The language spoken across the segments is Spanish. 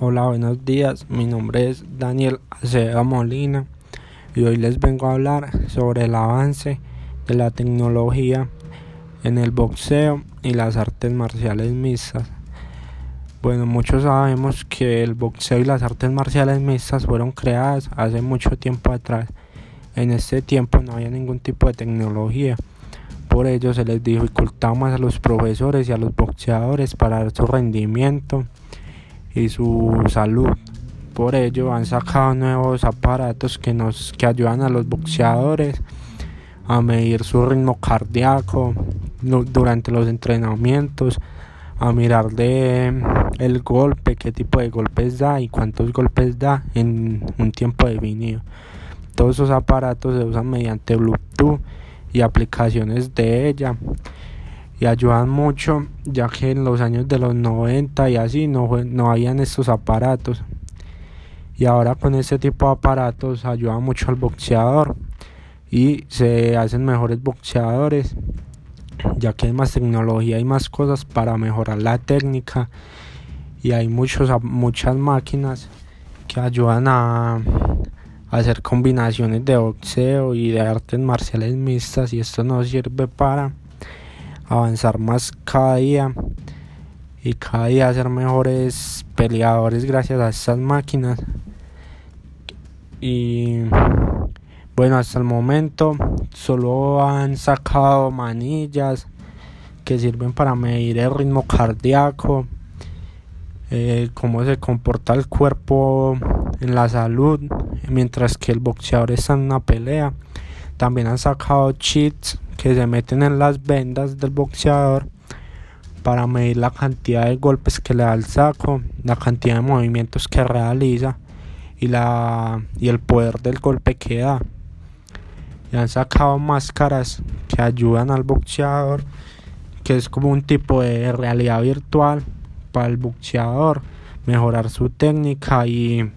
Hola, buenos días. Mi nombre es Daniel Acevedo Molina y hoy les vengo a hablar sobre el avance de la tecnología en el boxeo y las artes marciales mixtas. Bueno, muchos sabemos que el boxeo y las artes marciales mixtas fueron creadas hace mucho tiempo atrás. En este tiempo no había ningún tipo de tecnología. Por ello se les dificultaba más a los profesores y a los boxeadores para dar su rendimiento y su salud. Por ello han sacado nuevos aparatos que nos que ayudan a los boxeadores a medir su ritmo cardíaco durante los entrenamientos, a mirar de el golpe, qué tipo de golpes da y cuántos golpes da en un tiempo definido. Todos esos aparatos se usan mediante Bluetooth y aplicaciones de ella y ayudan mucho ya que en los años de los 90 y así no, no habían estos aparatos. Y ahora con este tipo de aparatos ayuda mucho al boxeador y se hacen mejores boxeadores ya que hay más tecnología y más cosas para mejorar la técnica. Y hay muchos, muchas máquinas que ayudan a, hacer combinaciones de boxeo y de artes marciales mixtas y esto nos sirve para avanzar más cada día y cada día ser mejores peleadores gracias a estas máquinas. Y bueno hasta el momento solo han sacado manillas que sirven para medir el ritmo cardíaco eh, cómo se comporta el cuerpo en la salud mientras que el boxeador está en una pelea. También han sacado cheats que se meten en las vendas del boxeador para medir la cantidad de golpes que le da el saco, la cantidad de movimientos que realiza y, la, y el poder del golpe que da. Y han sacado máscaras que ayudan al boxeador, que es como un tipo de realidad virtual para el boxeador, mejorar su técnica y,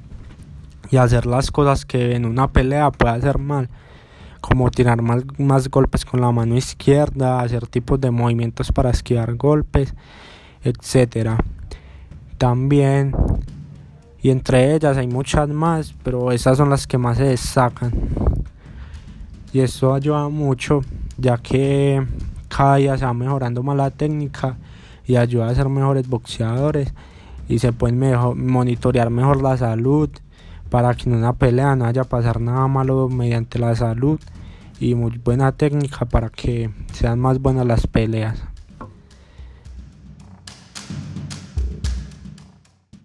y hacer las cosas que en una pelea puede hacer mal como tirar más, golpes con la mano izquierda, hacer tipos de movimientos para esquivar golpes, etcétera. También y entre ellas hay muchas más, pero esas son las que más se destacan. Y esto ayuda mucho, ya que cada día se va mejorando más la técnica y ayuda a ser mejores boxeadores y se pueden monitorear mejor la salud para que en una pelea no haya pasar nada malo mediante la salud y muy buena técnica para que sean más buenas las peleas.